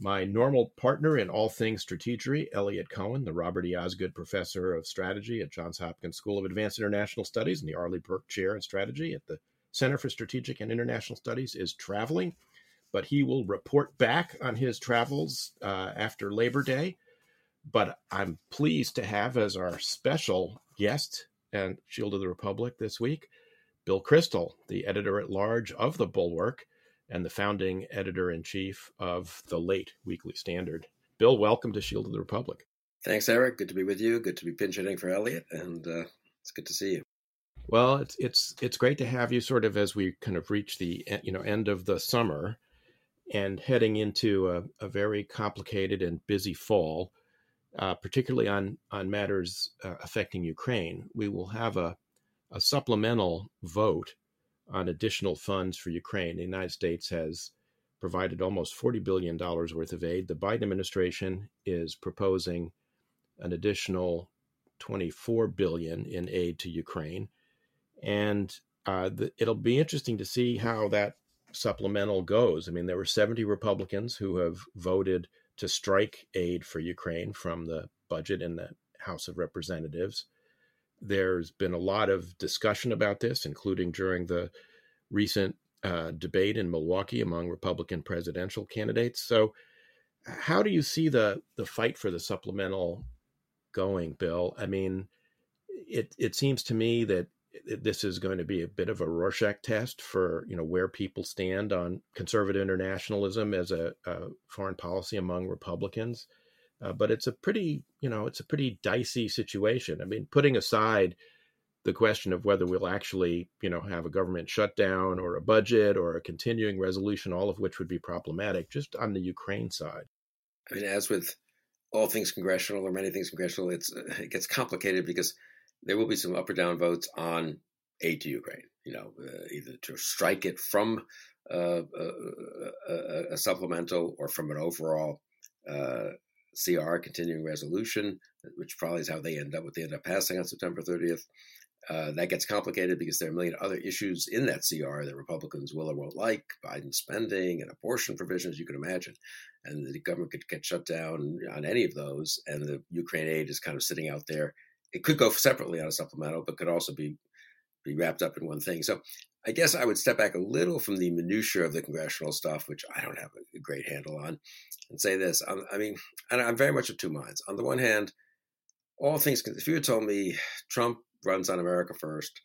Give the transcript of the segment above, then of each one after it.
My normal partner in all things strategery, Eliot Cohen, the Robert E. Osgood Professor of Strategy at Johns Hopkins School of Advanced International Studies and the Arleigh Burke Chair in Strategy at the Center for Strategic and International Studies, is traveling, but he will report back on his travels uh, after Labor Day. But I'm pleased to have as our special guest and Shield of the Republic this week, Bill Kristol, the editor at large of the Bulwark and the founding editor in chief of the late Weekly Standard. Bill, welcome to Shield of the Republic. Thanks, Eric. Good to be with you. Good to be pinch hitting for Eliot, and uh, it's good to see you. Well, it's it's it's great to have you sort of as we kind of reach the you know end of the summer and heading into a, a very complicated and busy fall uh, particularly on on matters uh, affecting Ukraine. We will have a a supplemental vote on additional funds for Ukraine. The United States has provided almost $40 billion worth of aid. The Biden administration is proposing an additional 24 billion in aid to Ukraine. And uh, the, it'll be interesting to see how that supplemental goes. I mean, there were 70 Republicans who have voted to strike aid for Ukraine from the budget in the House of Representatives. There's been a lot of discussion about this, including during the recent uh, debate in Milwaukee among Republican presidential candidates. So, how do you see the the fight for the supplemental going, Bill? I mean, it it seems to me that this is going to be a bit of a Rorschach test for you know where people stand on conservative internationalism as a, a foreign policy among Republicans. Uh, but it's a pretty you know it's a pretty dicey situation. I mean, putting aside the question of whether we'll actually you know have a government shutdown or a budget or a continuing resolution, all of which would be problematic, just on the Ukraine side. I mean, as with all things congressional or many things congressional, it's it gets complicated because there will be some up or down votes on aid to Ukraine. You know, uh, either to strike it from uh, a, a, a, supplemental or from an overall uh, CR continuing resolution, which probably is how they end up. What they end up passing on September 30th. Uh, that gets complicated because there are a million other issues in that CR that Republicans will or won't like, Biden spending and abortion provisions, you can imagine. And the government could get shut down on any of those, and the Ukraine aid is kind of sitting out there it could go separately on a supplemental, but could also be be wrapped up in one thing. So I guess I would step back a little from the minutia of the congressional stuff, which I don't have a great handle on, and say this. I'm, I mean, I'm very much of two minds. On the one hand, all things. If you had told me Trump runs on America first,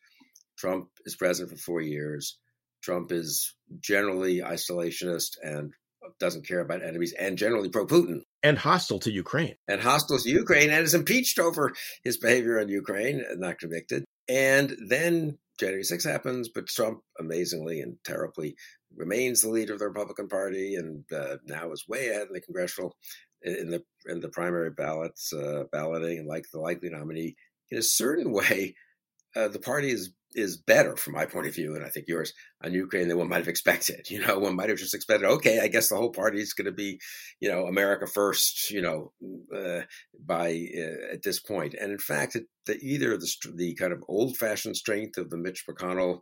Trump is president for four years, Trump is generally isolationist and doesn't care about enemies and generally pro Putin. And hostile to Ukraine. And hostile to Ukraine and is impeached over his behavior in Ukraine, not convicted. And then January 6 happens, but Trump amazingly and terribly remains the leader of the Republican Party and uh, now is way ahead in the congressional in the in the primary ballots uh, balloting and like the likely nominee. In a certain way, uh, the party is is better from my point of view, and I think yours on Ukraine than one might have expected. You know, one might have just expected, okay, I guess the whole party is going to be, you know, America first. You know, uh, by uh, at this point, and in fact, the, either the the kind of old fashioned strength of the Mitch McConnell.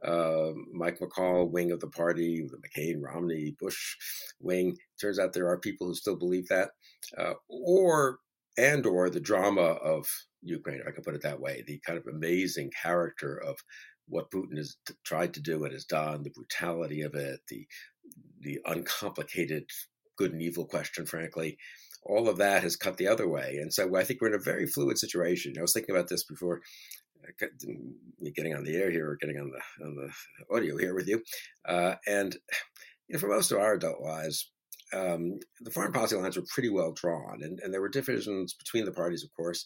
Uh, Mike McCaul wing of the party, the McCain, Romney, Bush wing. Turns out there are people who still believe that, uh, or and or the drama of Ukraine, if I can put it that way, the kind of amazing character of what Putin has tried to do and has done, the brutality of it, the the uncomplicated good and evil question, frankly, all of that has cut the other way. And so I think we're in a very fluid situation. I was thinking about this before uh, getting on the air here or getting on the on the audio here with you, uh, and you know, for most of our adult lives, um, the foreign policy lines were pretty well drawn, and, and there were divisions between the parties, of course.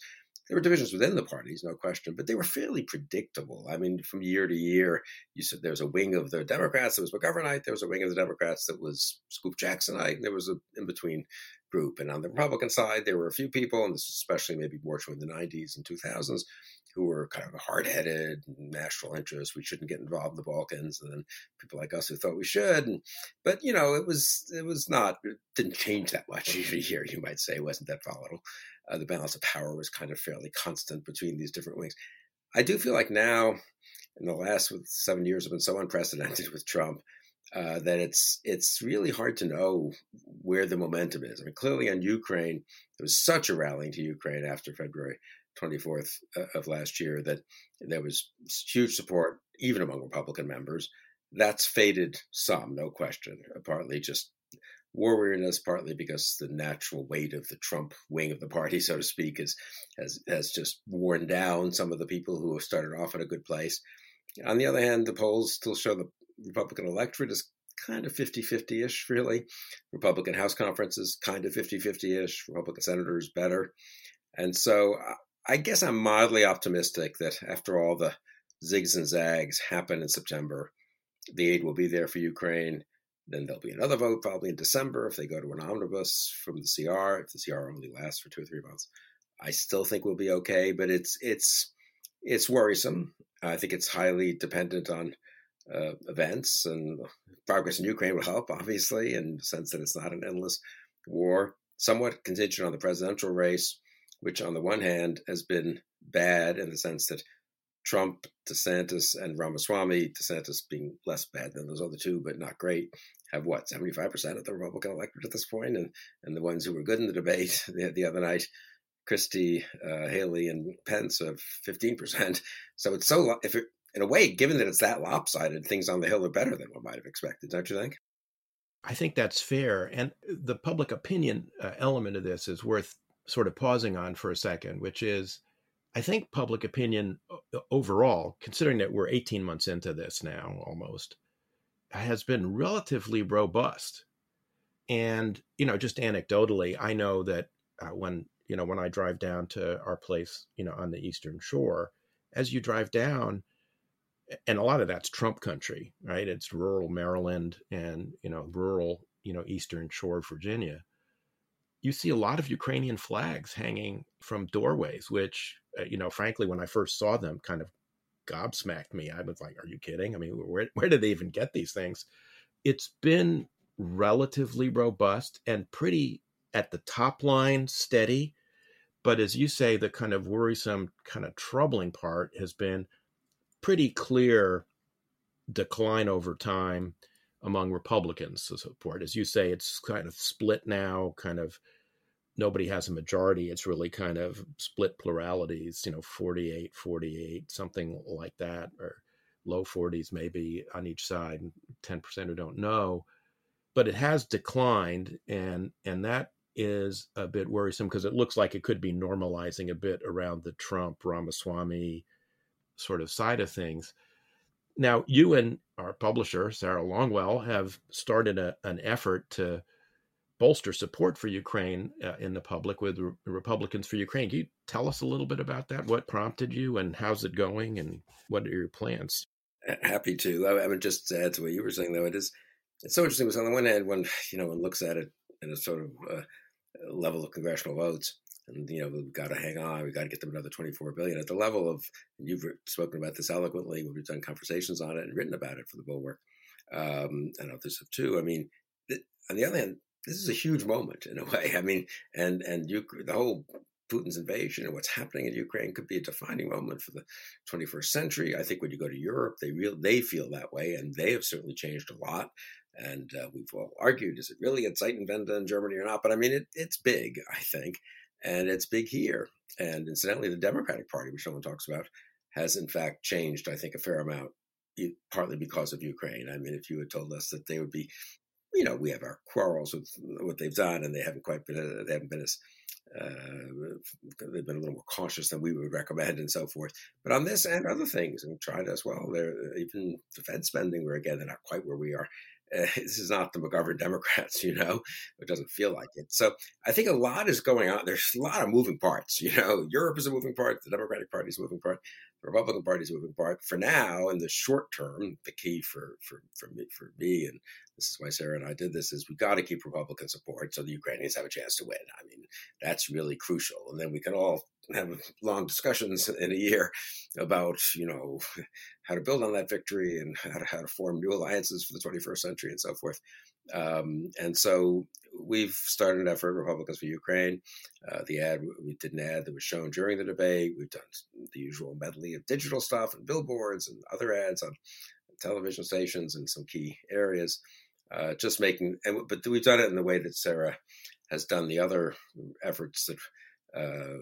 There were divisions within the parties, no question, but they were fairly predictable. I mean, from year to year, you said there was a wing of the Democrats that was McGovernite, there was a wing of the Democrats that was Scoop Jacksonite, and there was an in between group. And on the Republican side, there were a few people, and this especially maybe more true in the 90s and 2000s, who were kind of hard headed, national interests. We shouldn't get involved in the Balkans. And then people like us who thought we should. And, but, you know, it was, it was not, it didn't change that much year to year, you might say. It wasn't that volatile. Uh, the balance of power was kind of fairly constant between these different wings. I do feel like now, in the last seven years, have been so unprecedented with Trump. Uh, that it's it's really hard to know where the momentum is. I mean, clearly on Ukraine, there was such a rallying to Ukraine after February 24th uh, of last year that there was huge support even among Republican members. That's faded some, no question. Partly just war weariness, partly because the natural weight of the Trump wing of the party, so to speak, is has has just worn down some of the people who have started off in a good place. On the other hand, the polls still show the Republican electorate is kind of 50 50 ish, really. Republican House conferences, kind of 50 50 ish. Republican senators, better. And so I guess I'm mildly optimistic that after all the zigs and zags happen in September, the aid will be there for Ukraine. Then there'll be another vote probably in December if they go to an omnibus from the CR. If the CR only lasts for two or three months, I still think we'll be okay. But it's it's it's worrisome. I think it's highly dependent on uh, events and progress in Ukraine will help, obviously, in the sense that it's not an endless war. Somewhat contingent on the presidential race which on the one hand has been bad in the sense that Trump, DeSantis, and Ramaswamy, DeSantis being less bad than those other two, but not great, have what, 75% of the Republican electorate at this point? And, and the ones who were good in the debate the, the other night, Christie, uh, Haley, and Pence of 15%. So it's so, if it, in a way, given that it's that lopsided, things on the Hill are better than one might have expected, don't you think? I think that's fair. And the public opinion uh, element of this is worth sort of pausing on for a second, which is I think public opinion overall, considering that we're 18 months into this now almost, has been relatively robust. And, you know, just anecdotally, I know that uh, when, you know, when I drive down to our place, you know, on the Eastern Shore, as you drive down, and a lot of that's Trump country, right? It's rural Maryland and, you know, rural, you know, Eastern Shore, Virginia you see a lot of Ukrainian flags hanging from doorways, which, uh, you know, frankly, when I first saw them, kind of gobsmacked me. I was like, are you kidding? I mean, where, where did they even get these things? It's been relatively robust and pretty at the top line steady. But as you say, the kind of worrisome, kind of troubling part has been pretty clear decline over time among Republicans to support. As you say, it's kind of split now, kind of nobody has a majority. It's really kind of split pluralities, you know, 48, 48, something like that, or low 40s maybe on each side, 10% who don't know. But it has declined, and and that is a bit worrisome because it looks like it could be normalizing a bit around the Trump Ramaswamy sort of side of things. Now, you and our publisher, Sarah Longwell, have started a, an effort to bolster support for Ukraine uh, in the public with Re- Republicans for Ukraine. Can you tell us a little bit about that? What prompted you and how's it going and what are your plans? Happy to. I, I would just add to what you were saying, though. It is it's so interesting because on the one hand, when you know one looks at it in a sort of uh, level of congressional votes, and you know we've got to hang on, we've got to get them another 24 billion at the level of. You've spoken about this eloquently. We've done conversations on it and written about it for the Bulwark, um, and others have too. I mean, on the other hand, this is a huge moment in a way. I mean, and and you, the whole Putin's invasion and what's happening in Ukraine could be a defining moment for the 21st century. I think when you go to Europe, they real they feel that way, and they have certainly changed a lot. And uh, we've all argued: is it really a Zeitenwende in Germany or not? But I mean, it, it's big, I think, and it's big here. And incidentally, the Democratic Party, which no one talks about, has in fact changed, I think, a fair amount partly because of Ukraine. I mean, if you had told us that they would be you know, we have our quarrels with what they've done, and they haven't quite been, uh, they haven't been as, uh, they've been a little more cautious than we would recommend and so forth. But on this and other things, and tried as well, they're even defense spending, where again, they're not quite where we are. uh, this is not the McGovern Democrats, you know, it doesn't feel like it. So I think a lot is going on. There's a lot of moving parts, you know, Europe is a moving part, the Democratic Party is a moving part, the Republican Party is moving part. For now, in the short term, the key for, for, for, me, for me, and this is why Sarah and I did this, is we got to keep Republican support so the Ukrainians have a chance to win. I mean, that's really crucial. And then we can all have long discussions in a year about you know how to build on that victory and how to, how to form new alliances for the 21st century and so forth. Um, and so we've started an effort, Republicans for Ukraine. Uh, the ad we did an ad that was shown during the debate. We've done the usual medley of digital stuff and billboards and other ads on television stations in some key areas. Uh, just making, and, but we've done it in the way that Sarah has done the other efforts that uh,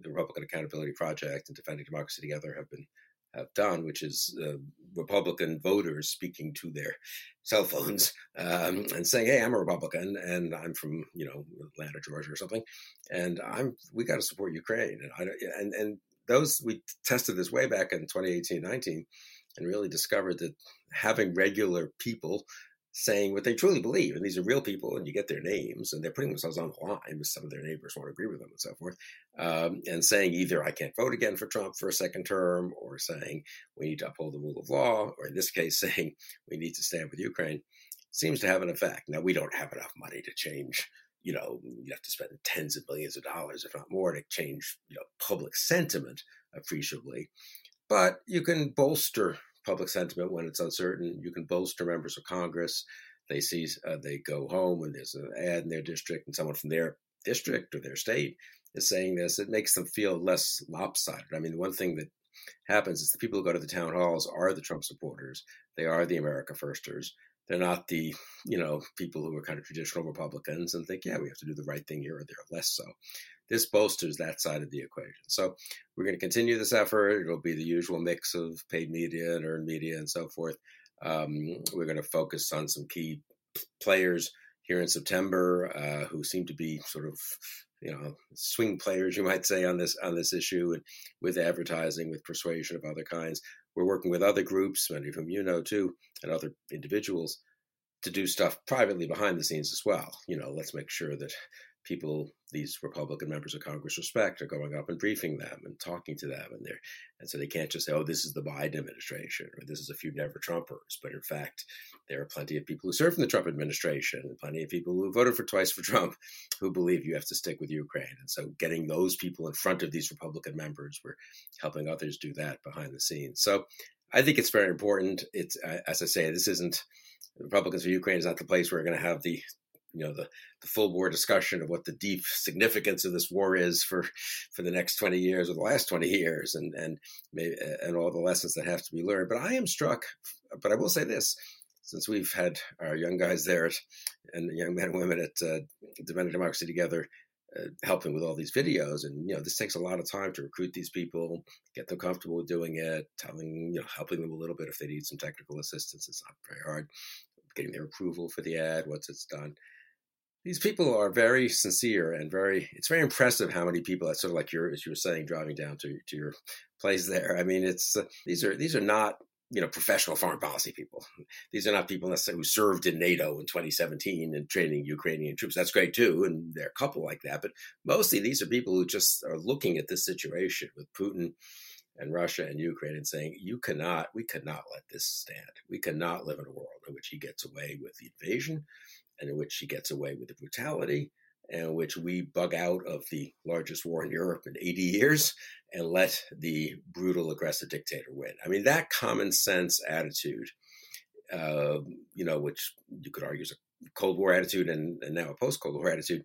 the Republican Accountability Project and Defending Democracy Together have been have done, which is uh, Republican voters speaking to their cell phones um, and saying, "Hey, I'm a Republican and I'm from you know Atlanta, Georgia, or something, and I'm we got to support Ukraine." And I and and those we tested this way back in 2018, 19, and really discovered that having regular people saying what they truly believe. And these are real people, and you get their names, and they're putting themselves on the line because some of their neighbors won't agree with them and so forth. Um, and saying either I can't vote again for Trump for a second term, or saying we need to uphold the rule of law, or in this case, saying we need to stand with Ukraine, seems to have an effect. Now, we don't have enough money to change. You know, you have to spend tens of millions of dollars, if not more, to change you know public sentiment appreciably. But you can bolster public sentiment when it's uncertain. You can bolster members of Congress. They see uh, they go home and there's an ad in their district, and someone from their district or their state is saying this. It makes them feel less lopsided. I mean, the one thing that happens is the people who go to the town halls are the Trump supporters. They are the America firsters. They're not the, you know, people who are kind of traditional Republicans and think, yeah, we have to do the right thing here or there, less so this bolsters that side of the equation. So we're going to continue this effort. It'll be the usual mix of paid media and earned media and so forth. Um, we're going to focus on some key players here in September uh, who seem to be sort of you know swing players you might say on this on this issue and with advertising with persuasion of other kinds we're working with other groups many of whom you know too and other individuals to do stuff privately behind the scenes as well you know let's make sure that people these Republican members of Congress respect are going up and briefing them and talking to them, and they and so they can't just say, "Oh, this is the Biden administration" or "This is a few never Trumpers." But in fact, there are plenty of people who served in the Trump administration, and plenty of people who voted for twice for Trump, who believe you have to stick with Ukraine. And so, getting those people in front of these Republican members, we're helping others do that behind the scenes. So, I think it's very important. It's as I say, this isn't Republicans for Ukraine is not the place we're going to have the you know the, the full war discussion of what the deep significance of this war is for for the next 20 years or the last 20 years and and maybe, and all the lessons that have to be learned. But i am struck but i will say this since we've had our young guys there and young men and women at uh, defending democracy together uh, helping with all these videos and you know this takes a lot of time to recruit these people get them comfortable with doing it telling you know helping them a little bit if they need some technical assistance. It's not very hard getting their approval for the ad once it's done these people are very sincere and very it's very impressive how many people that's sort of like you're as you were saying driving down to, to your place there. I mean it's uh, these are these are not you know professional foreign policy people. These are not people necessarily who served in nato in 2017 and training ukrainian troops. That's great too and there are a couple like that but mostly these are people who just are looking at this situation with putin and Russia and Ukraine and saying, you cannot, we cannot let this stand. We cannot live in a world in which he gets away with the invasion and in which she gets away with the brutality, and in which we bug out of the largest war in Europe in 80 years and let the brutal, aggressive dictator win. I mean, that common sense attitude, uh, you know, which you could argue is a Cold War attitude and, and now a post Cold War attitude,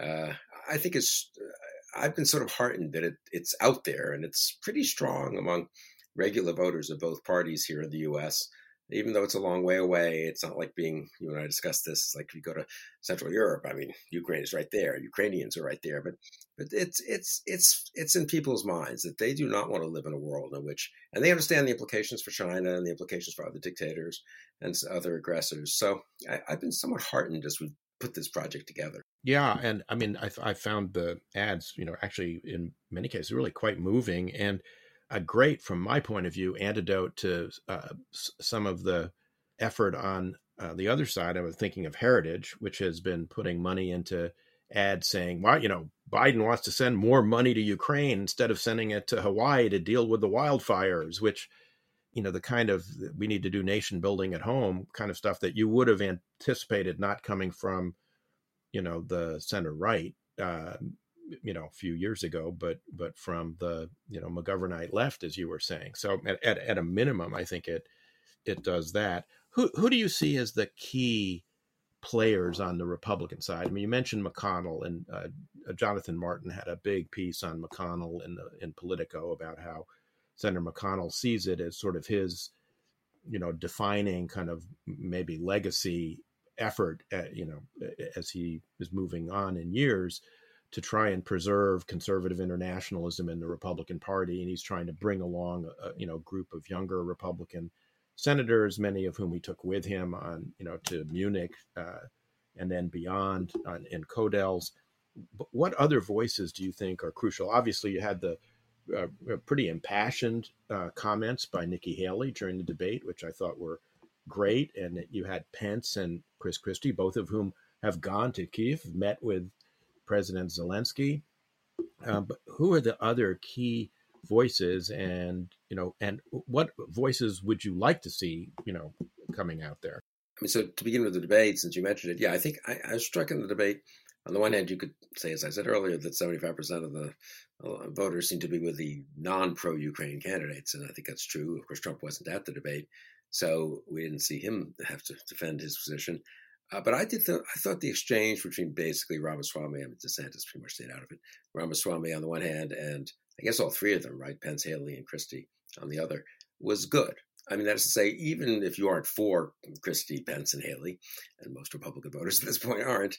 uh, I think is. Uh, I've been sort of heartened that it, it's out there and it's pretty strong among regular voters of both parties here in the U.S even though it's a long way away, it's not like being you and I discussed this. Like if you go to Central Europe, I mean, Ukraine is right there, Ukrainians are right there, but but it's it's it's it's in people's minds that they do not want to live in a world in which, and they understand the implications for China and the implications for other dictators and other aggressors. So I, I've been somewhat heartened as we put this project together. Yeah, and I mean, I, I found the ads, you know, actually in many cases really quite moving and a great, from my point of view, antidote to uh, some of the effort on uh, the other side, I was thinking of Heritage, which has been putting money into ads saying, "Why, you know, Biden wants to send more money to Ukraine instead of sending it to Hawaii to deal with the wildfires," which you know the kind of we need to do nation building at home kind of stuff that you would have anticipated not coming from you know the center right uh, you know a few years ago but but from the you know mcgovernite left as you were saying. So at, at, at a minimum i think it it does that. Who who do you see as the key players on the republican side? I mean you mentioned mcconnell and uh, jonathan martin had a big piece on mcconnell in the in politico about how Senator McConnell sees it as sort of his, you know, defining kind of maybe legacy effort, at, you know, as he is moving on in years to try and preserve conservative internationalism in the Republican Party, and he's trying to bring along a you know group of younger Republican senators, many of whom he took with him on you know to Munich uh, and then beyond on, in Codels. But what other voices do you think are crucial? Obviously, you had the uh, pretty impassioned uh, comments by Nikki Haley during the debate, which I thought were great. And you had Pence and Chris Christie, both of whom have gone to Kiev, met with President Zelensky. Um, but who are the other key voices, and you know, and what voices would you like to see, you know, coming out there? I mean, so to begin with the debate, since you mentioned it, yeah, I think I, I was struck in the debate on the one hand, you could say, as I said earlier, that 75% of the uh, voters seem to be with the non pro Ukraine candidates. And I think that's true. Of course, Trump wasn't at the debate, so we didn't see him have to defend his position. Uh, but I did. I thought the exchange between basically Ramaswamy and DeSantis pretty much stayed out of it. Ramaswamy on the one hand, and I guess all three of them, right? Pence, Haley, and Christie on the other, was good. I mean, that is to say, even if you aren't for Christie, Pence, and Haley, and most Republican voters at this point aren't,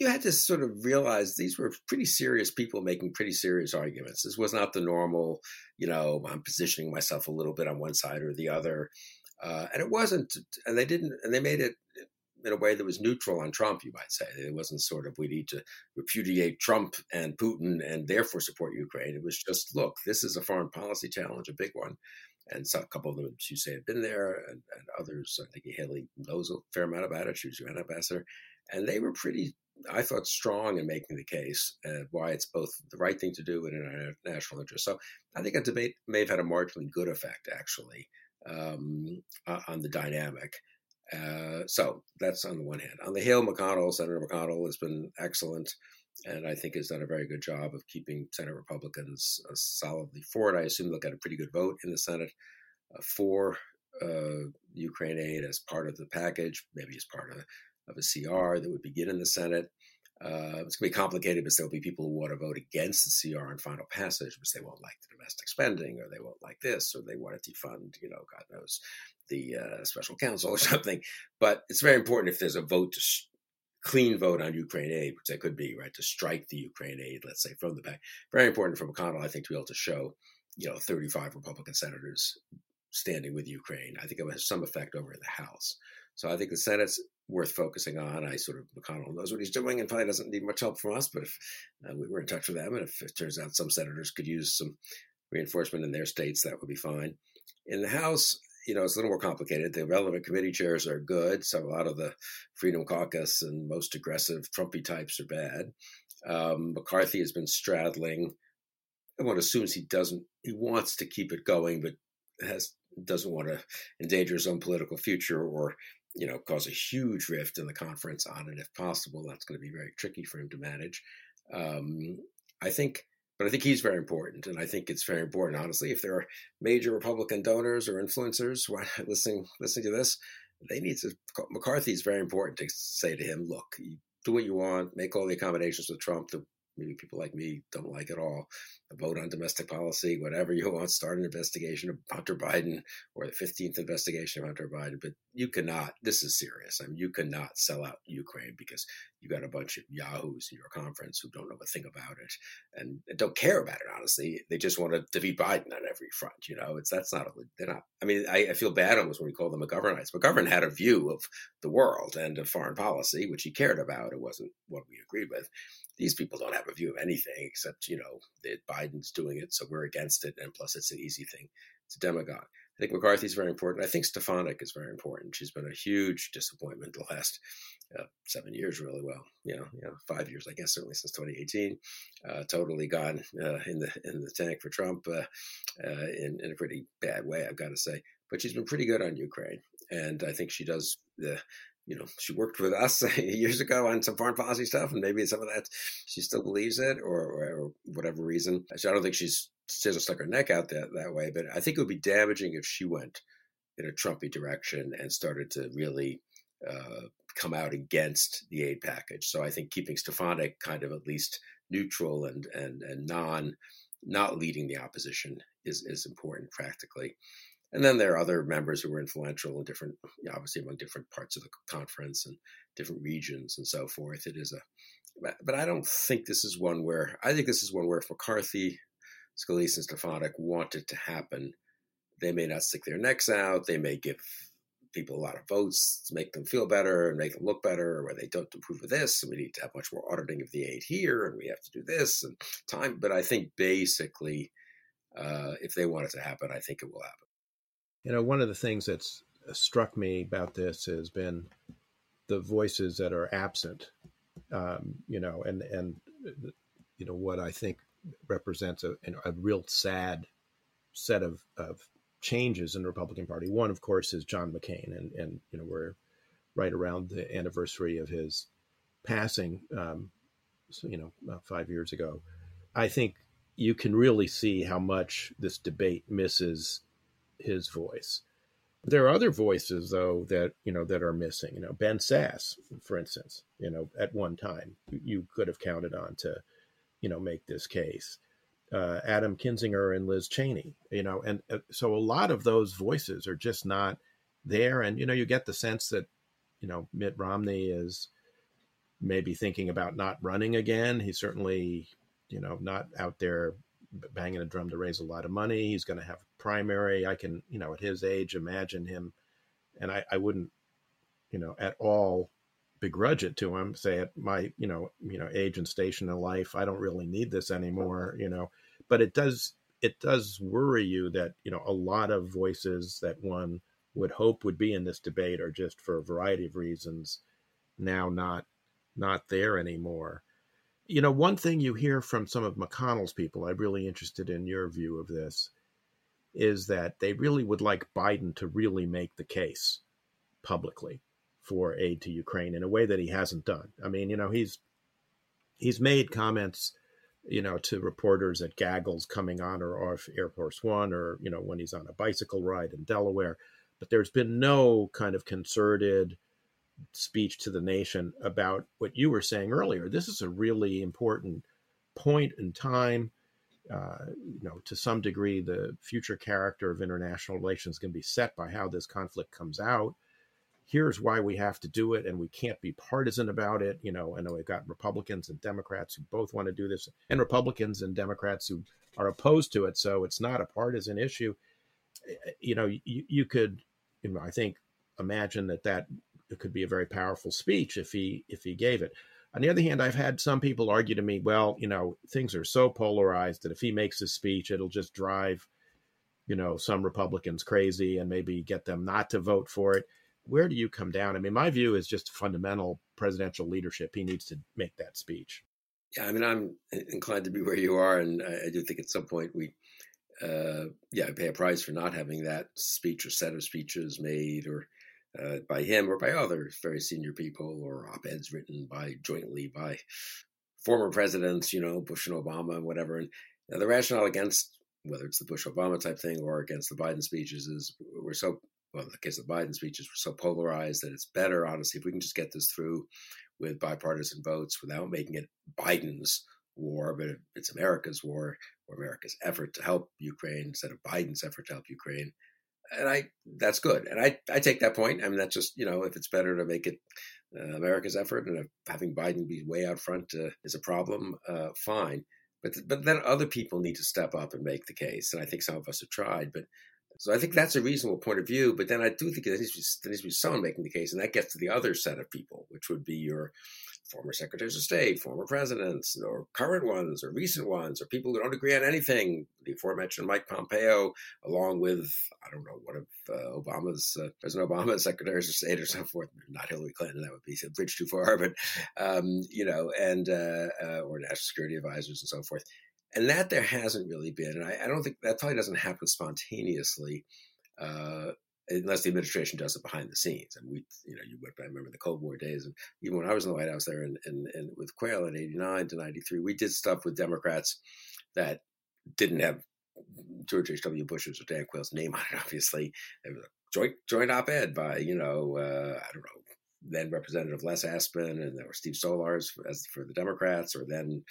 you had to sort of realize these were pretty serious people making pretty serious arguments. This was not the normal, you know, I'm positioning myself a little bit on one side or the other. Uh, and it wasn't, and they didn't, and they made it in a way that was neutral on Trump, you might say. It wasn't sort of, we need to repudiate Trump and Putin and therefore support Ukraine. It was just, look, this is a foreign policy challenge, a big one. And so a couple of them, as you say, have been there, and, and others, I think Haley knows a fair amount about it. She was UN ambassador. And they were pretty I thought, strong in making the case uh, why it's both the right thing to do and in our national interest. So I think a debate may have had a marginally good effect, actually, um, on the dynamic. Uh, so that's on the one hand. On the Hill, McConnell, Senator McConnell has been excellent, and I think has done a very good job of keeping Senate Republicans uh, solidly for it. I assume they'll get a pretty good vote in the Senate uh, for uh, Ukraine aid as part of the package, maybe as part of of a CR that would begin in the Senate. Uh, it's going to be complicated because there'll be people who want to vote against the CR in final passage because they won't like the domestic spending or they won't like this or they want to defund, you know, God knows, the uh, special counsel or something. But it's very important if there's a vote to sh- clean vote on Ukraine aid, which there could be, right, to strike the Ukraine aid, let's say, from the back. Very important for McConnell, I think, to be able to show, you know, 35 Republican senators standing with Ukraine. I think it will have some effect over in the House. So I think the Senate's worth focusing on. I sort of McConnell knows what he's doing and probably doesn't need much help from us. But if uh, we were in touch with them, and if it turns out some senators could use some reinforcement in their states, that would be fine. In the House, you know, it's a little more complicated. The relevant committee chairs are good. So a lot of the Freedom Caucus and most aggressive Trumpy types are bad. Um, McCarthy has been straddling. Everyone assumes he doesn't. He wants to keep it going, but has doesn't want to endanger his own political future or you know, cause a huge rift in the conference on it if possible. That's going to be very tricky for him to manage. Um, I think, but I think he's very important, and I think it's very important, honestly. If there are major Republican donors or influencers listening listening to this, they need to. McCarthy is very important to say to him, "Look, do what you want, make all the accommodations with Trump that maybe people like me don't like at all a vote on domestic policy, whatever you want, start an investigation of Hunter Biden or the 15th investigation of Hunter Biden. But you cannot, this is serious. I mean, you cannot sell out Ukraine because you got a bunch of yahoos in your conference who don't know a thing about it and don't care about it, honestly. They just want to defeat Biden on every front. You know, it's that's not, a, they're not, I mean, I, I feel bad almost when we call them McGovernites. McGovern had a view of the world and of foreign policy, which he cared about. It wasn't what we agreed with these people don't have a view of anything except, you know, that Biden's doing it, so we're against it. And plus, it's an easy thing. It's a demagogue. I think McCarthy's very important. I think Stefanik is very important. She's been a huge disappointment the last uh, seven years, really. Well, you know, you know, five years, I guess, certainly since 2018. Uh, totally gone uh, in the in the tank for Trump uh, uh, in in a pretty bad way, I've got to say. But she's been pretty good on Ukraine, and I think she does the you know, she worked with us years ago on some foreign policy stuff, and maybe some of that she still believes it, or, or, whatever reason. So I don't think she's she hasn't stuck her neck out that that way, but I think it would be damaging if she went in a Trumpy direction and started to really uh, come out against the aid package. So I think keeping Stefanik kind of at least neutral and and and non not leading the opposition is is important practically. And then there are other members who were influential in different, obviously among different parts of the conference and different regions and so forth. It is a, but I don't think this is one where I think this is one where if McCarthy, Scalise, and Stefanik want it to happen, they may not stick their necks out. They may give people a lot of votes to make them feel better and make them look better, or they don't approve of this, and we need to have much more auditing of the aid here, and we have to do this and time. But I think basically, uh, if they want it to happen, I think it will happen. You know, one of the things that's struck me about this has been the voices that are absent. Um, you know, and and you know what I think represents a, a real sad set of, of changes in the Republican Party. One, of course, is John McCain, and and you know we're right around the anniversary of his passing. Um, so, you know, five years ago. I think you can really see how much this debate misses his voice. There are other voices though that you know that are missing. You know, Ben Sasse, for instance. You know, at one time you could have counted on to, you know, make this case. Uh, Adam Kinzinger and Liz Cheney. You know, and uh, so a lot of those voices are just not there. And you know, you get the sense that you know Mitt Romney is maybe thinking about not running again. He's certainly you know not out there banging a drum to raise a lot of money. He's going to have a primary. I can, you know, at his age, imagine him, and I, I wouldn't, you know, at all begrudge it to him. Say at my, you know, you know, age and station in life, I don't really need this anymore, you know. But it does, it does worry you that you know a lot of voices that one would hope would be in this debate are just for a variety of reasons now not not there anymore you know, one thing you hear from some of McConnell's people, I'm really interested in your view of this, is that they really would like Biden to really make the case publicly for aid to Ukraine in a way that he hasn't done. I mean, you know, he's he's made comments, you know, to reporters at Gaggles coming on or off Air Force One, or you know, when he's on a bicycle ride in Delaware. But there's been no kind of concerted speech to the nation about what you were saying earlier. This is a really important point in time. Uh, you know, to some degree, the future character of international relations can be set by how this conflict comes out. Here's why we have to do it, and we can't be partisan about it. You know, I know we've got Republicans and Democrats who both want to do this, and Republicans and Democrats who are opposed to it. So it's not a partisan issue. You know, you, you could, you know, I think, imagine that that it could be a very powerful speech if he if he gave it. On the other hand, I've had some people argue to me, well, you know, things are so polarized that if he makes a speech, it'll just drive, you know, some Republicans crazy and maybe get them not to vote for it. Where do you come down? I mean, my view is just fundamental presidential leadership. He needs to make that speech. Yeah, I mean, I'm inclined to be where you are, and I, I do think at some point we, uh, yeah, pay a price for not having that speech or set of speeches made or uh, by him or by other very senior people or op-eds written by jointly by former presidents, you know, Bush and Obama and whatever. And the rationale against whether it's the Bush Obama type thing or against the Biden speeches is we're so well in the case of the Biden speeches we're so polarized that it's better honestly if we can just get this through with bipartisan votes without making it Biden's war, but it's America's war or America's effort to help Ukraine instead of Biden's effort to help Ukraine and I that's good. And I I take that point. I mean, that's just you know if it's better to make it uh, America's effort, and having Biden be way out front uh, is a problem, uh, fine. But but then other people need to step up and make the case, and I think some of us have tried. But so I think that's a reasonable point of view. But then I do think needs to be, there needs to be someone making the case, and that gets to the other set of people, which would be your former secretaries of state, former presidents, or current ones, or recent ones, or people who don't agree on anything. The aforementioned Mike Pompeo, along with I don't know one of uh, Obama's uh, President Obama's secretaries of state or so forth. Not Hillary Clinton, that would be a bridge too far, but um, you know, and uh, uh, or national security advisors and so forth. And that there hasn't really been, and I, I don't think that probably doesn't happen spontaneously. Unless the administration does it behind the scenes. And we, you know, you went, I remember the Cold War days, and even when I was in the White House there, and and, and with Quayle in '89 to '93, we did stuff with Democrats that didn't have George H.W. Bush's or Dan Quayle's name on it. Obviously, it was a joint joint op-ed by you know uh, I don't know then Representative Les Aspin and there was Steve Solarz as for the Democrats, or then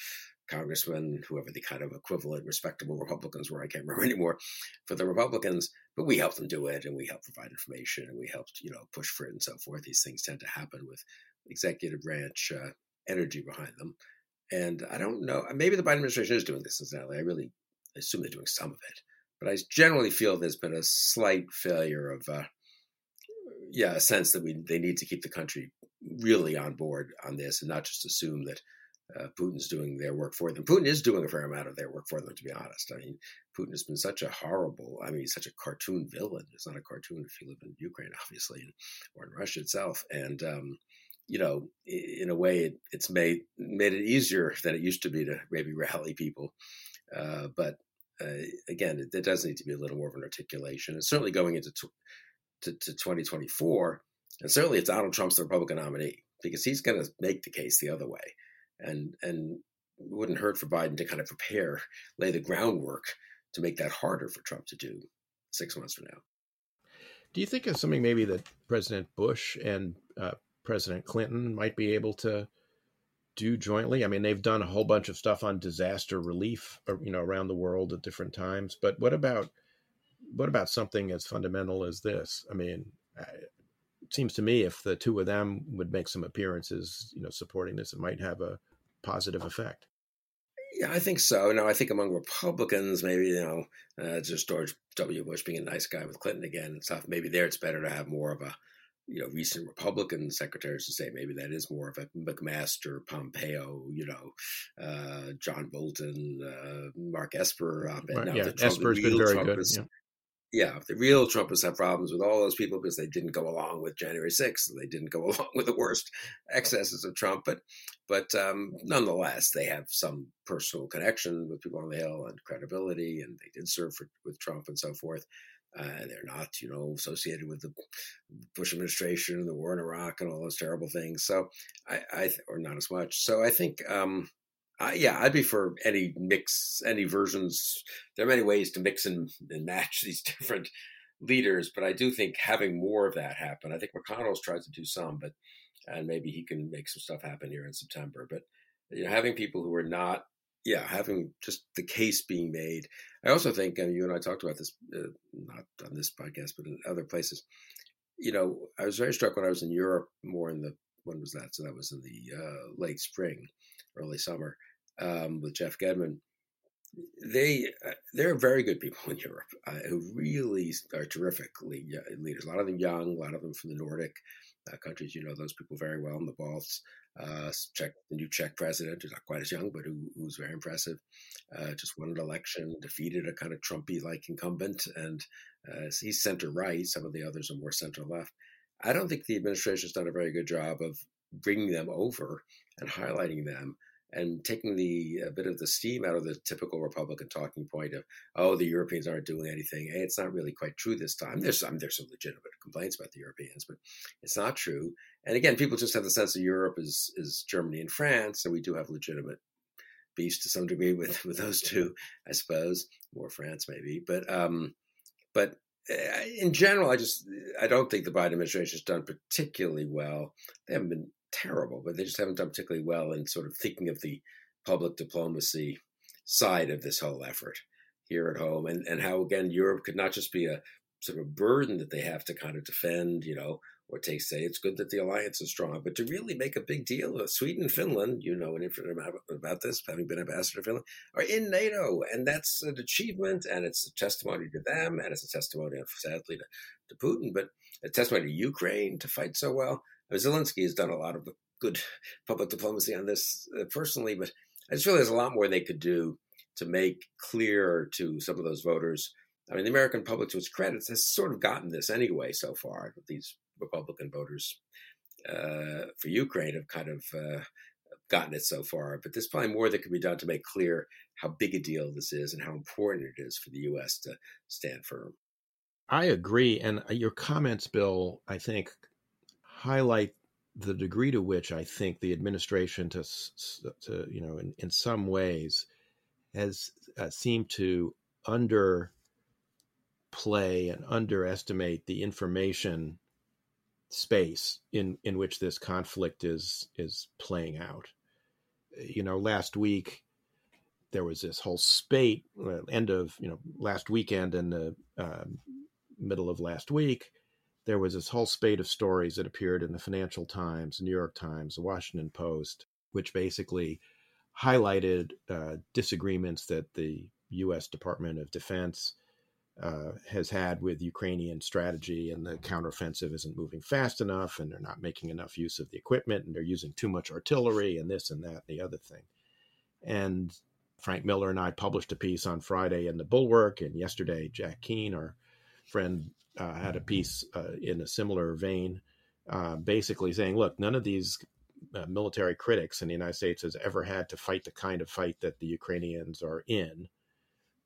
congressman, whoever the kind of equivalent respectable Republicans were, I can't remember anymore, for the Republicans. But we helped them do it, and we helped provide information, and we helped you know push for it and so forth. These things tend to happen with executive branch uh, energy behind them, and I don't know. Maybe the Biden administration is doing this incidentally. I really assume they're doing some of it, but I generally feel there's been a slight failure of. Uh, yeah, a sense that we they need to keep the country really on board on this and not just assume that uh, Putin's doing their work for them. Putin is doing a fair amount of their work for them, to be honest. I mean, Putin has been such a horrible, I mean, such a cartoon villain. It's not a cartoon if you live in Ukraine, obviously, or in Russia itself. And, um, you know, in a way, it, it's made made it easier than it used to be to maybe rally people. Uh, but uh, again, it does need to be a little more of an articulation. And certainly going into t- to, to 2024, and certainly it's Donald Trump's the Republican nominee because he's going to make the case the other way and and it wouldn't hurt for Biden to kind of prepare, lay the groundwork to make that harder for Trump to do six months from now. Do you think of something maybe that President Bush and uh, President Clinton might be able to do jointly? I mean, they've done a whole bunch of stuff on disaster relief, uh, you know, around the world at different times. But what about what about something as fundamental as this? I mean, it seems to me if the two of them would make some appearances, you know, supporting this, it might have a positive effect. Yeah, I think so. Now, I think among Republicans, maybe you know, uh, just George W. Bush being a nice guy with Clinton again and stuff. Maybe there it's better to have more of a, you know, recent Republican secretaries to say maybe that is more of a McMaster, Pompeo, you know, uh, John Bolton, uh, Mark Esper. Right, yeah, Esper's been very good. Yeah yeah, the real Trumpists have problems with all those people because they didn't go along with January 6th, and they didn't go along with the worst excesses of Trump, but but um, nonetheless, they have some personal connection with people on the Hill and credibility, and they did serve for, with Trump and so forth. Uh, they're not, you know, associated with the Bush administration, and the war in Iraq, and all those terrible things. So I, I or not as much. So I think um, uh, yeah, I'd be for any mix, any versions. There are many ways to mix and, and, match these different leaders, but I do think having more of that happen. I think McConnell's tried to do some, but and maybe he can make some stuff happen here in September. But you know, having people who are not, yeah, having just the case being made. I also think, and you and I talked about this, uh, not on this podcast, but in other places. You know, I was very struck when I was in Europe, more in the when was that? So that was in the uh, late spring, early summer um, with Jeff Gedmin, they uh, they're very good people in Europe uh, who really are terrific leaders. A lot of them young, a lot of them from the Nordic uh, countries. You know those people very well in the Balts. Uh, Czech, the new Czech president, who's not quite as young, but who, who's very impressive, uh, just won an election, defeated a kind of Trumpy-like incumbent, and uh, he's center right. Some of the others are more center left. I don't think the administration has done a very good job of bringing them over and highlighting them and taking the a bit of the steam out of the typical Republican talking point of oh the Europeans aren't doing anything. Hey, it's not really quite true this time. There's some there's some legitimate complaints about the Europeans, but it's not true. And again, people just have the sense that Europe is is Germany and France, and we do have legitimate beefs to some degree with with those two, I suppose, more France maybe. But um, but eh, in general, I just I don't think the Biden administration has done particularly well. They haven't been terrible, but they just haven't done particularly well in sort of thinking of the public diplomacy side of this whole effort here at home and, and how, again, Europe could not just be a sort of burden that they have to kind of defend, you know, or take say it's good that the alliance is strong, but to really make a big deal of Sweden and Finland, you know an infinite amount about this, having been ambassador to Finland, are in NATO. And that's an achievement and it's a testimony to them and it's a testimony, sadly, to, to Putin, but a testimony to Ukraine to fight so well. Zelensky has done a lot of good public diplomacy on this uh, personally, but I just feel there's a lot more they could do to make clear to some of those voters. I mean, the American public, to its credit, has sort of gotten this anyway so far. These Republican voters uh, for Ukraine have kind of uh, gotten it so far, but there's probably more that could be done to make clear how big a deal this is and how important it is for the U.S. to stand firm. I agree, and uh, your comments, Bill, I think highlight the degree to which I think the administration, to, to you know, in, in some ways, has uh, seemed to underplay and underestimate the information space in in which this conflict is is playing out. You know, last week there was this whole spate, uh, end of you know last weekend and the uh, middle of last week. There was this whole spate of stories that appeared in the Financial Times, New York Times, the Washington Post, which basically highlighted uh, disagreements that the U.S. Department of Defense uh, has had with Ukrainian strategy, and the counteroffensive isn't moving fast enough, and they're not making enough use of the equipment, and they're using too much artillery, and this and that and the other thing. And Frank Miller and I published a piece on Friday in the Bulwark, and yesterday Jack Keane, our friend, uh, had a piece uh, in a similar vein, uh, basically saying, "Look, none of these uh, military critics in the United States has ever had to fight the kind of fight that the Ukrainians are in."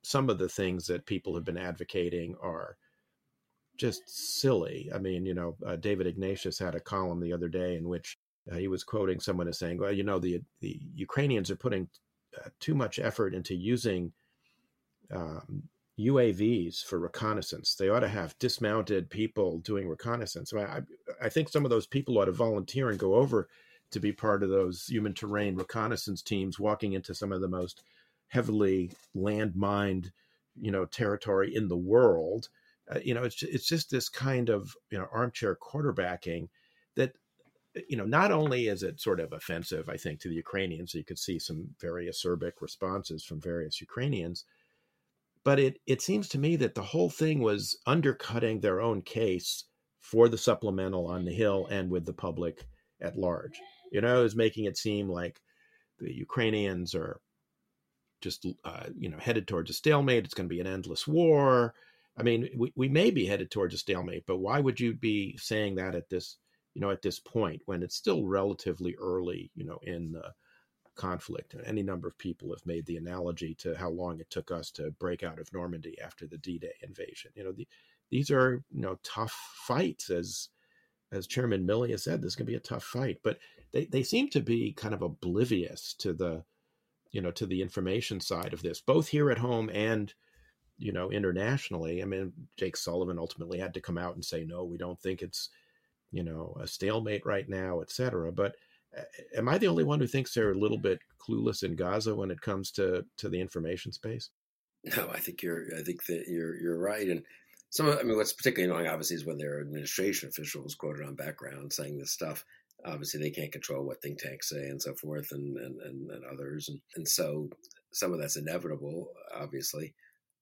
some of the things that people have been advocating are just silly. I mean, you know, uh, David Ignatius had a column the other day in which uh, he was quoting someone as saying, "Well, you know, the the Ukrainians are putting too much effort into using um, UAVs for reconnaissance. They ought to have dismounted people doing reconnaissance. I, I, think some of those people ought to volunteer and go over to be part of those human terrain reconnaissance teams, walking into some of the most heavily landmined, you know, territory in the world. Uh, you know, it's it's just this kind of you know armchair quarterbacking that you know not only is it sort of offensive, I think, to the Ukrainians. You could see some very acerbic responses from various Ukrainians, but it it seems to me that the whole thing was undercutting their own case for the supplemental on the Hill and with the public at large. You know, is making it seem like the Ukrainians are just uh, you know headed towards a stalemate. It's going to be an endless war. I mean, we, we may be headed towards a stalemate, but why would you be saying that at this you know at this point when it's still relatively early you know in the conflict? And any number of people have made the analogy to how long it took us to break out of Normandy after the D-Day invasion. You know, the, these are you know tough fights as as Chairman Milley has said, this to be a tough fight. But they, they seem to be kind of oblivious to the you know to the information side of this both here at home and you know internationally i mean jake sullivan ultimately had to come out and say no we don't think it's you know a stalemate right now etc but am i the only one who thinks they're a little bit clueless in gaza when it comes to to the information space? No i think you're i think that you're you're right. And some of, i mean what's particularly annoying obviously is when there are administration officials quoted on background saying this stuff. Obviously they can't control what think tanks say and so forth and and, and, and others. And, and so some of that's inevitable obviously.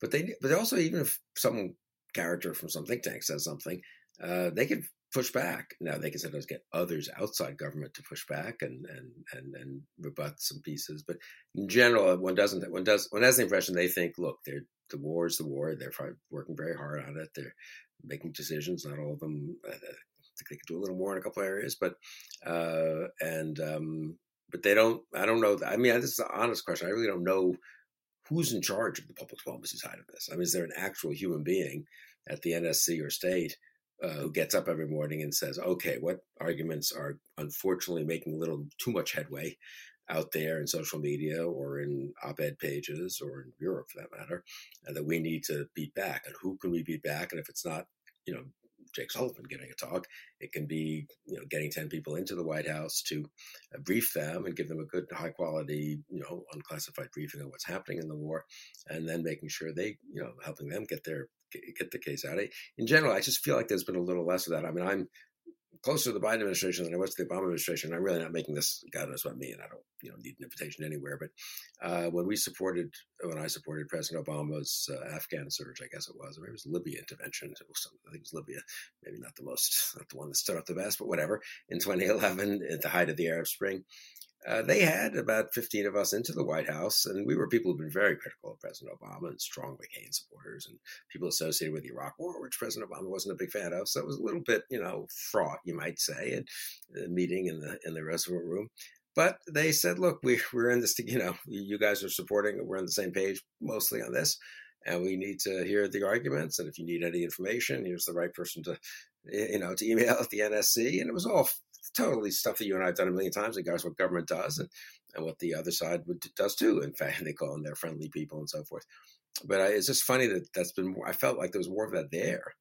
But they but also even if some character from some think tank says something uh, they can push back now they can sometimes get others outside government to push back and and and, and rebut some pieces but in general one doesn't one does one has the impression they think look they're the war is the war they're working very hard on it they're making decisions not all of them uh, think they could do a little more in a couple areas, but uh, and um, but they don't. I don't know. I mean, this is an honest question. I really don't know who's in charge of the public diplomacy side of this. I mean, is there an actual human being at the NSC or state uh, who gets up every morning and says, "Okay, what arguments are unfortunately making a little too much headway?" out there in social media or in op-ed pages or in Europe for that matter, and that we need to beat back. And who can we beat back? And if it's not, you know, Jake Sullivan giving a talk. It can be, you know, getting 10 people into the White House to uh, brief them and give them a good, high quality, you know, unclassified briefing of what's happening in the war, and then making sure they, you know, helping them get their get the case out. In general, I just feel like there's been a little less of that. I mean, I'm closer to the Biden administration than I was to the Obama administration. I'm really not making this, God knows what me, and I don't, you know, need an invitation anywhere. But uh, when we supported, when I supported President Obama's uh, Afghan surge, I guess it was, or maybe it was Libya intervention. Was I think it was Libya, maybe not the most, not the one that stood up the best, but whatever. In 2011, at the height of the Arab Spring, uh, they had about 15 of us into the White House, and we were people who've been very critical of President Obama and strong McCain supporters and people associated with the Iraq War, which President Obama wasn't a big fan of. So it was a little bit, you know, fraught, you might say, at the meeting in the in the Roosevelt Room. But they said, look, we, we're in this, you know, you guys are supporting, we're on the same page mostly on this, and we need to hear the arguments. And if you need any information, here's the right person to, you know, to email at the NSC. And it was all totally stuff that you and I have done a million times. It goes what government does and, and what the other side would, does too. In fact, they call them their friendly people and so forth. But I, it's just funny that that's been I felt like there was more of that there.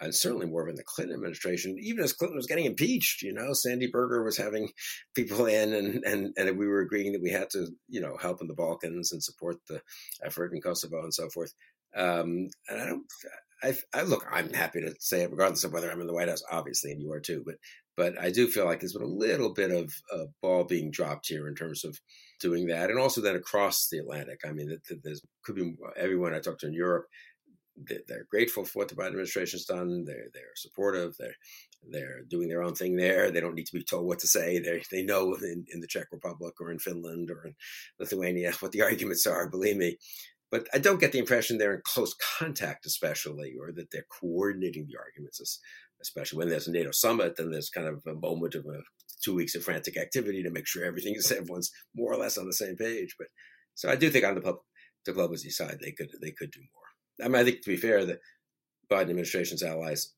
And certainly more of in the Clinton administration, even as Clinton was getting impeached, you know, Sandy Berger was having people in and, and, and we were agreeing that we had to, you know, help in the Balkans and support the effort in Kosovo and so forth. Um, and I don't, I, I, look, I'm happy to say it, regardless of whether I'm in the White House, obviously, and you are too. But but I do feel like there's been a little bit of a ball being dropped here in terms of doing that, and also then across the Atlantic. I mean, there's could be everyone I talked to in Europe. They're grateful for what the Biden administration's done. They're they're supportive. They're they're doing their own thing there. They don't need to be told what to say. They they know in, in the Czech Republic or in Finland or in Lithuania what the arguments are. Believe me, but I don't get the impression they're in close contact, especially, or that they're coordinating the arguments especially when there's a NATO summit, then there's kind of a moment of a, two weeks of frantic activity to make sure everything is everyone's more or less on the same page. But so I do think on the public, diplomacy side, they could they could do more. I mean, I think to be fair, the Biden administration's allies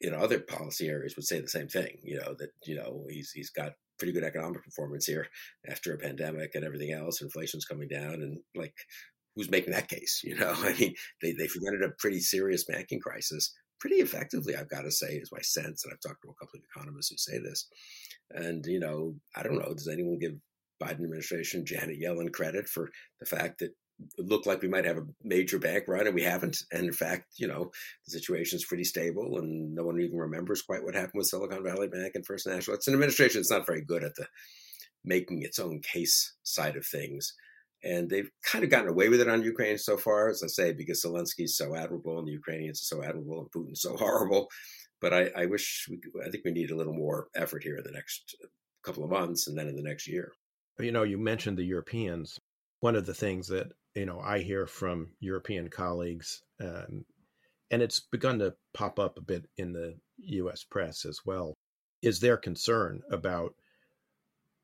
in other policy areas would say the same thing. You know that you know he's he's got pretty good economic performance here after a pandemic and everything else. Inflation's coming down, and like who's making that case? You know, I mean, they they prevented a pretty serious banking crisis pretty effectively, I've got to say, is my sense. And I've talked to a couple of economists who say this. And, you know, I don't know, does anyone give Biden administration Janet Yellen credit for the fact that it looked like we might have a major bank run and we haven't. And in fact, you know, the situation is pretty stable and no one even remembers quite what happened with Silicon Valley Bank and First National. It's an administration that's not very good at the making its own case side of things. And they've kind of gotten away with it on Ukraine so far, as I say, because Zelensky's so admirable and the Ukrainians are so admirable and Putin's so horrible. But I, I wish, we, I think we need a little more effort here in the next couple of months and then in the next year. You know, you mentioned the Europeans. One of the things that, you know, I hear from European colleagues, um, and it's begun to pop up a bit in the US press as well, is their concern about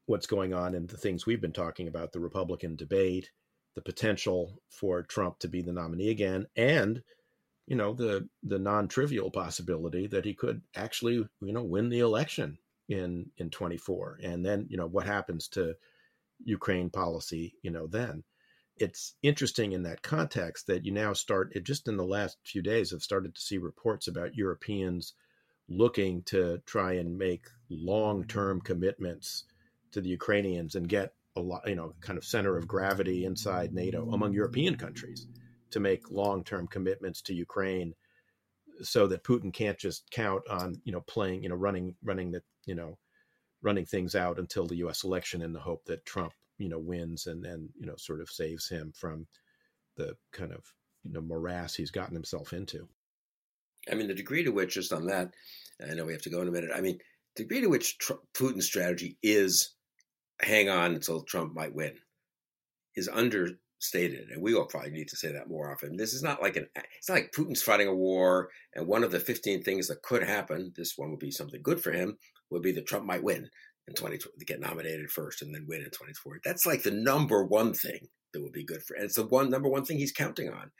what's going on and the things we've been talking about the Republican debate, the potential for Trump to be the nominee again, and you know the the non-trivial possibility that he could actually you know win the election in in 24 and then you know what happens to Ukraine policy you know then. It's interesting in that context that you now start it just in the last few days have started to see reports about Europeans looking to try and make long-term commitments to the Ukrainians and get a lot, you know, kind of center of gravity inside NATO among European countries to make long-term commitments to Ukraine so that Putin can't just count on, you know, playing, you know, running running the, you know, running things out until the US election in the hope that Trump, you know, wins and then, you know, sort of saves him from the kind of, you know, morass he's gotten himself into. I mean, the degree to which, just on that, I know we have to go in a minute. I mean, the degree to which Trump, Putin's strategy is hang on until Trump might win is understated, and we will probably need to say that more often. This is not like an it's not like Putin's fighting a war, and one of the fifteen things that could happen, this one would be something good for him, would be that Trump might win in twenty to get nominated first and then win in twenty four. That's like the number one thing that would be good for, and it's the one number one thing he's counting on,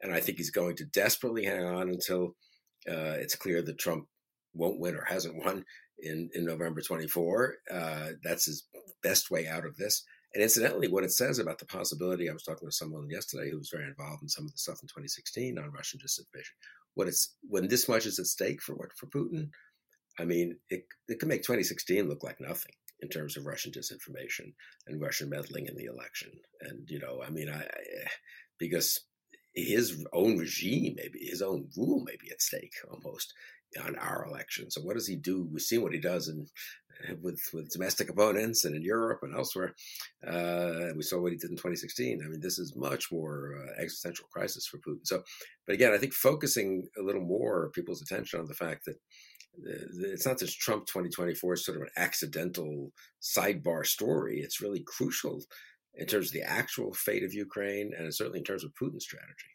and I think he's going to desperately hang on until uh, it's clear that Trump won't win or hasn't won in, in November 24. Uh, that's his best way out of this. And incidentally, what it says about the possibility, I was talking with someone yesterday who was very involved in some of the stuff in 2016 on Russian disinformation. What it's when this much is at stake for what for Putin, I mean, it it could make 2016 look like nothing in terms of Russian disinformation and Russian meddling in the election. And you know, I mean, I, I because his own regime, maybe his own rule, may be at stake almost on our election. So what does he do? We've seen what he does in with with domestic opponents and in Europe and elsewhere. Uh, we saw what he did in 2016. I mean, this is much more uh, existential crisis for Putin. So, but again, I think focusing a little more people's attention on the fact that it's not just Trump 2024 is sort of an accidental sidebar story. It's really crucial in terms of the actual fate of Ukraine and certainly in terms of Putin's strategy.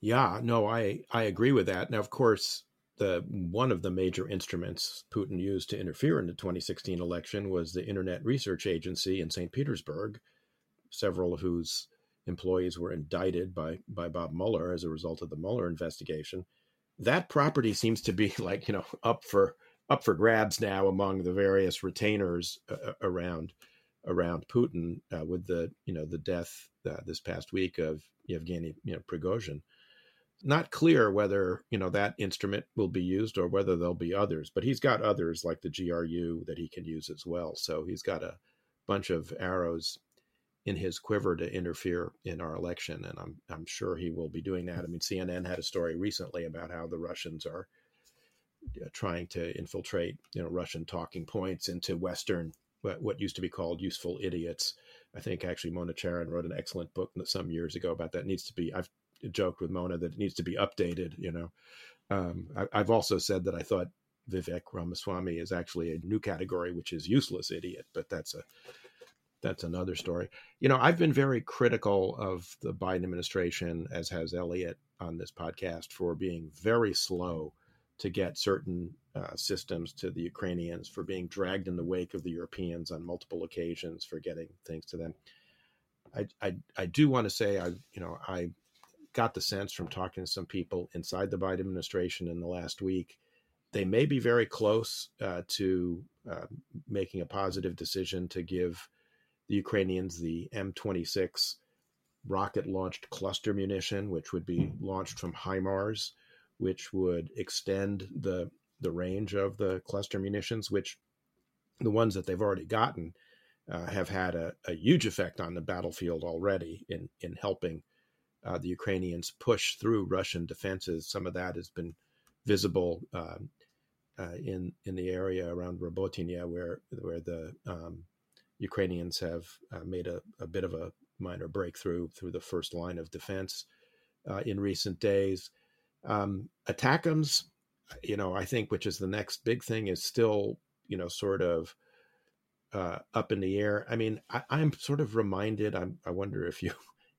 Yeah, no, I I agree with that. Now, of course, the one of the major instruments Putin used to interfere in the 2016 election was the Internet Research Agency in St. Petersburg, several of whose employees were indicted by by Bob Mueller as a result of the Mueller investigation. That property seems to be like you know up for up for grabs now among the various retainers uh, uh around around Putin uh, with the you know the death uh, this past week of Yevgeny you know, Prigozhin not clear whether you know that instrument will be used or whether there'll be others but he's got others like the gru that he can use as well so he's got a bunch of arrows in his quiver to interfere in our election and i'm i'm sure he will be doing that i mean cnn had a story recently about how the russians are uh, trying to infiltrate you know russian talking points into western what, used to be called useful idiots I think actually Mona Charen wrote an excellent book some years ago about that. It needs to be. I've joked with Mona that it needs to be updated. You know, um, I, have also said that I thought Vivek Ramaswamy is actually a new category, which is useless idiot. But that's a that's another story. You know, I've been very critical of the Biden administration, as has Eliot on this podcast, for being very slow to get certain uh, systems to the Ukrainians, for being dragged in the wake of the Europeans on multiple occasions, for getting things to them. I, I, I do want to say I you know I got the sense from talking to some people inside the Biden administration in the last week, they may be very close uh, to uh, making a positive decision to give the Ukrainians the M26 rocket launched cluster munition, which would be launched from HIMARS, which would extend the the range of the cluster munitions, which the ones that they've already gotten uh, have had a, a, huge effect on the battlefield already in in helping uh, the Ukrainians push through Russian defenses. Some of that has been visible um, uh, in in the area around Robotyne, where where the um, Ukrainians have uh, made a, a, bit of a minor breakthrough through the first line of defense uh, in recent days. Um, ATACMS, you know, I think, which is the next big thing, is still you know sort of. Uh, up in the air. I mean, I, am sort of reminded. I'm, I wonder if you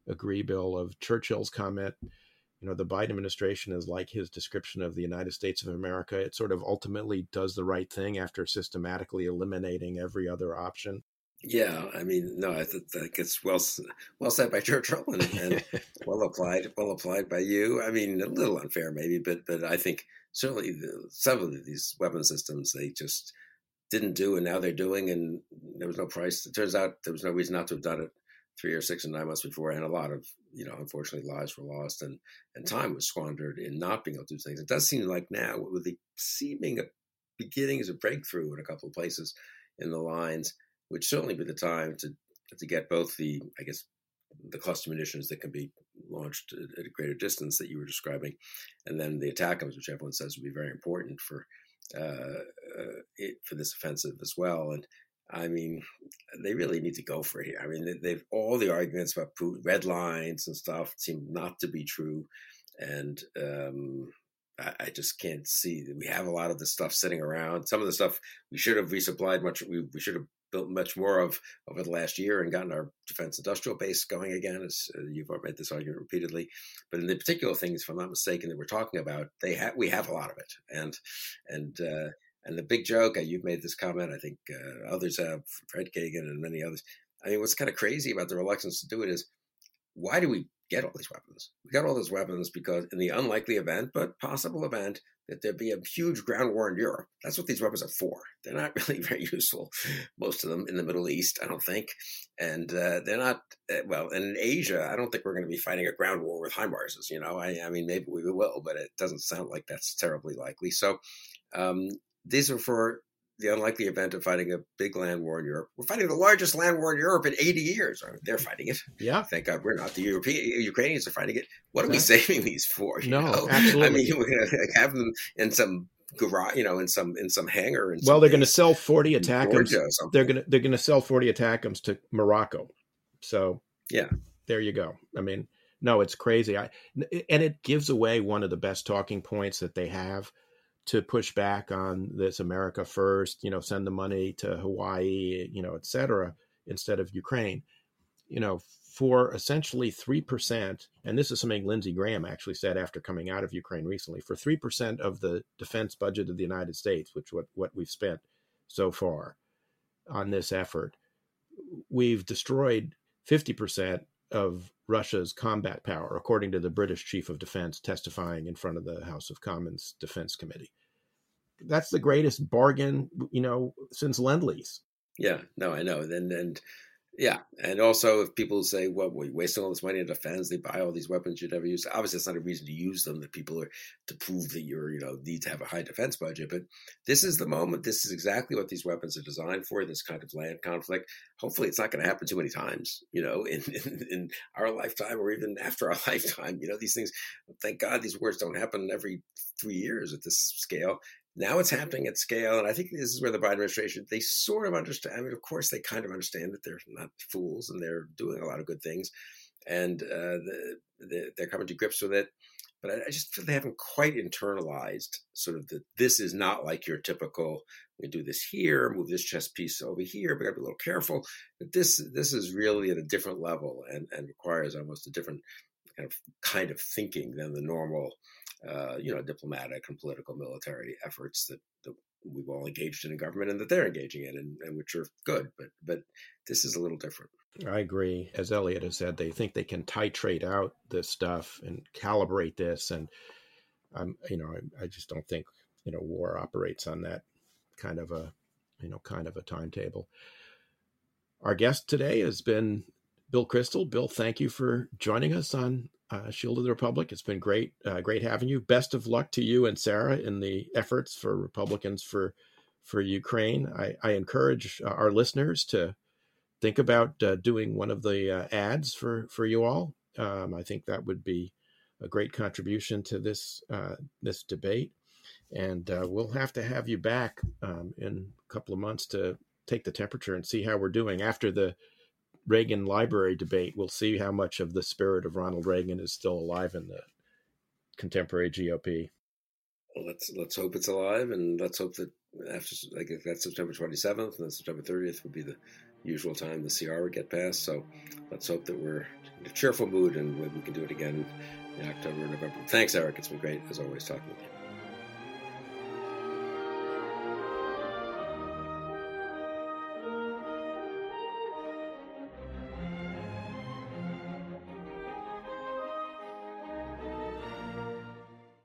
agree, Bill, of Churchill's comment. You know, the Biden administration is like his description of the United States of America. It sort of ultimately does the right thing after systematically eliminating every other option. Yeah, I mean, no, I think that gets well well said by Churchill and, and well applied, well applied by you. I mean, a little unfair maybe, but but I think certainly the, some of these weapon systems they just didn't do, and now they're doing, and there was no price. It turns out there was no reason not to have done it three or six and nine months before, and a lot of you know, unfortunately, lives were lost and and time was squandered in not being able to do things. It does seem like now, with the seeming beginnings of breakthrough in a couple of places in the lines, which certainly be the time to to get both the, I guess, the cluster munitions that can be launched at a greater distance that you were describing, and then the ATACMS, which everyone says would be very important for uh, uh, it, for this offensive as well. And I mean, they really need to go for it here. I mean, they've all the arguments about Putin, red lines and stuff seem not to be true, and um, I, I, just can't see that we have a lot of the stuff sitting around. Some of the stuff we should have resupplied much. We, we should have built much more of over the last year and gotten our defense industrial base going again. As uh, you've made this argument repeatedly, but in the particular things, if I'm not mistaken, that we're talking about, they have we have a lot of it, and and uh, and the big joke, you've made this comment, I think uh, others have, Fred Kagan and many others. I mean, what's kind of crazy about the reluctance to do it is why do we get all these weapons? We got all these weapons because, in the unlikely event, but possible event, that there'd be a huge ground war in Europe. That's what these weapons are for. They're not really very useful, most of them in the Middle East, I don't think. And uh, they're not, uh, well, in Asia, I don't think we're going to be fighting a ground war with HIMARSs. You know, I, I mean, maybe we will, but it doesn't sound like that's terribly likely. So, um, these are for the unlikely event of fighting a big land war in Europe. We're fighting the largest land war in Europe in 80 years. They're fighting it. Yeah. Thank God we're not. The European Ukrainians are fighting it. What are we saving these for? no, know? absolutely. I mean, we're going to have them in some garage, you know, in some in some hangar. In well, they're going to sell 40 ATACMS. They're going to they're going to sell 40 ATACMS to Morocco. So yeah, there you go. I mean, no, it's crazy. I and it gives away one of the best talking points that they have to push back on this America first, you know, send the money to Hawaii, you know, et cetera, instead of Ukraine. You know, for essentially 3%, and this is something Lindsey Graham actually said after coming out of Ukraine recently, for 3% of the defense budget of the United States, which what, what we've spent so far on this effort, we've destroyed 50% of Russia's combat power, according to the British Chief of Defense testifying in front of the House of Commons Defense Committee. That's the greatest bargain, you know, since Lend Lease. Yeah, no, I know. And and yeah, and also if people say, "Well, we're wasting all this money on defense," they buy all these weapons you never use. Obviously, it's not a reason to use them. That people are to prove that you're, you know, need to have a high defense budget. But this is the moment. This is exactly what these weapons are designed for. This kind of land conflict. Hopefully, it's not going to happen too many times. You know, in, in in our lifetime or even after our lifetime. You know, these things. Thank God, these wars don't happen every three years at this scale. Now it's happening at scale, and I think this is where the Biden administration they sort of understand. I mean, of course, they kind of understand that they're not fools and they're doing a lot of good things, and uh, the, the, they're coming to grips with it. But I, I, just feel they haven't quite internalized sort of that this is not like your typical. We do this here, move this chess piece over here. We got to be a little careful. But this this is really at a different level and and requires almost a different kind of kind of thinking than the normal uh, you know, diplomatic and political military efforts that, that we've all engaged in in government and that they're engaging in, and, and, which are good. But but this is a little different. I agree. As eliot has said, they think they can titrate out this stuff and calibrate this, and I'm you know I, I just don't think you know war operates on that kind of a you know kind of a timetable. Our guest today has been Bill Kristol. Bill, thank you for joining us on uh, Shield of the Republic. It's been great, uh, great having you. Best of luck to you and Sarah in the efforts for Republicans for for Ukraine. I, I encourage uh, our listeners to think about uh, doing one of the uh, ads for for you all. Um, I think that would be a great contribution to this uh, this debate, and we'll have to have you back um, in a couple of months to take the temperature and see how we're doing after the Reagan library debate, we'll see how much of the spirit of Ronald Reagan is still alive in the contemporary GOP. Well, let's let's hope it's alive, and let's hope that after like that's September 27th, and then September 30th would be the usual time the CR would get passed. So let's hope that we're in a cheerful mood and we can do it again in October, November. Thanks, Eric. It's been great as always talking with you.